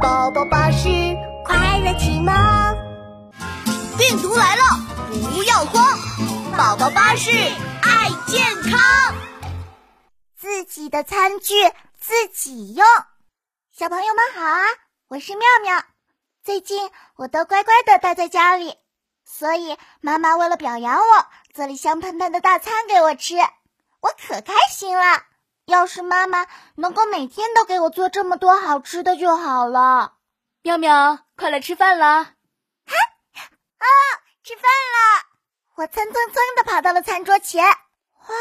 宝宝巴士快乐启蒙。病毒来了，不要慌！宝宝巴士爱健康。自己的餐具自己用。小朋友们好啊，我是妙妙。最近我都乖乖的待在家里，所以妈妈为了表扬我，做了香喷喷的大餐给我吃，我可开心了。要是妈妈能够每天都给我做这么多好吃的就好了。妙妙，快来吃饭啦！哈啊，吃饭了！我蹭蹭蹭的跑到了餐桌前。哇，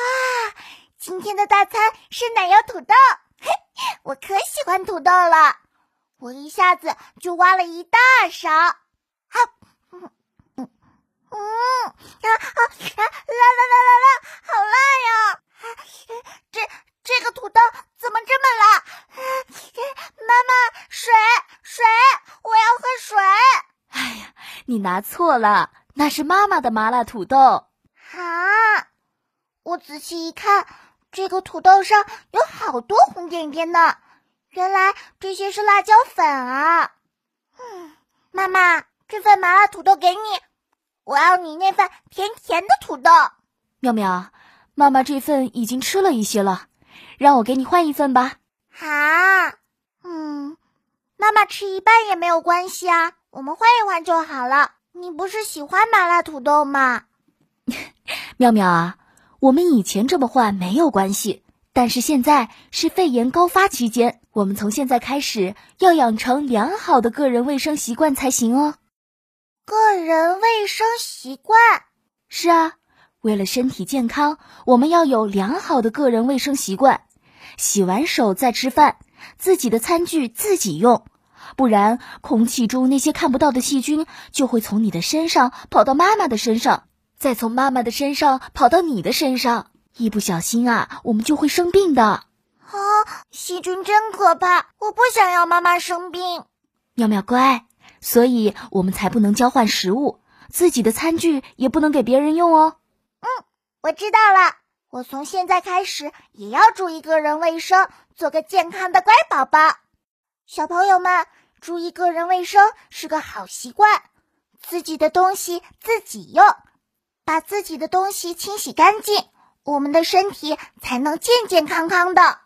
今天的大餐是奶油土豆，嘿，我可喜欢土豆了。我一下子就挖了一大勺。好，嗯嗯嗯，啊啊啊！辣辣辣辣辣，好辣呀！这。这个土豆怎么这么辣？妈妈，水水，我要喝水。哎呀，你拿错了，那是妈妈的麻辣土豆。啊！我仔细一看，这个土豆上有好多红点点呢，原来这些是辣椒粉啊。嗯，妈妈，这份麻辣土豆给你，我要你那份甜甜的土豆。妙妙，妈妈这份已经吃了一些了。让我给你换一份吧。好，嗯，妈妈吃一半也没有关系啊，我们换一换就好了。你不是喜欢麻辣土豆吗？妙妙啊，我们以前这么换没有关系，但是现在是肺炎高发期间，我们从现在开始要养成良好的个人卫生习惯才行哦。个人卫生习惯？是啊，为了身体健康，我们要有良好的个人卫生习惯。洗完手再吃饭，自己的餐具自己用，不然空气中那些看不到的细菌就会从你的身上跑到妈妈的身上，再从妈妈的身上跑到你的身上，一不小心啊，我们就会生病的。啊，细菌真可怕，我不想要妈妈生病。妙妙乖，所以我们才不能交换食物，自己的餐具也不能给别人用哦。嗯，我知道了。我从现在开始也要注意个人卫生，做个健康的乖宝宝。小朋友们，注意个人卫生是个好习惯。自己的东西自己用，把自己的东西清洗干净，我们的身体才能健健康康的。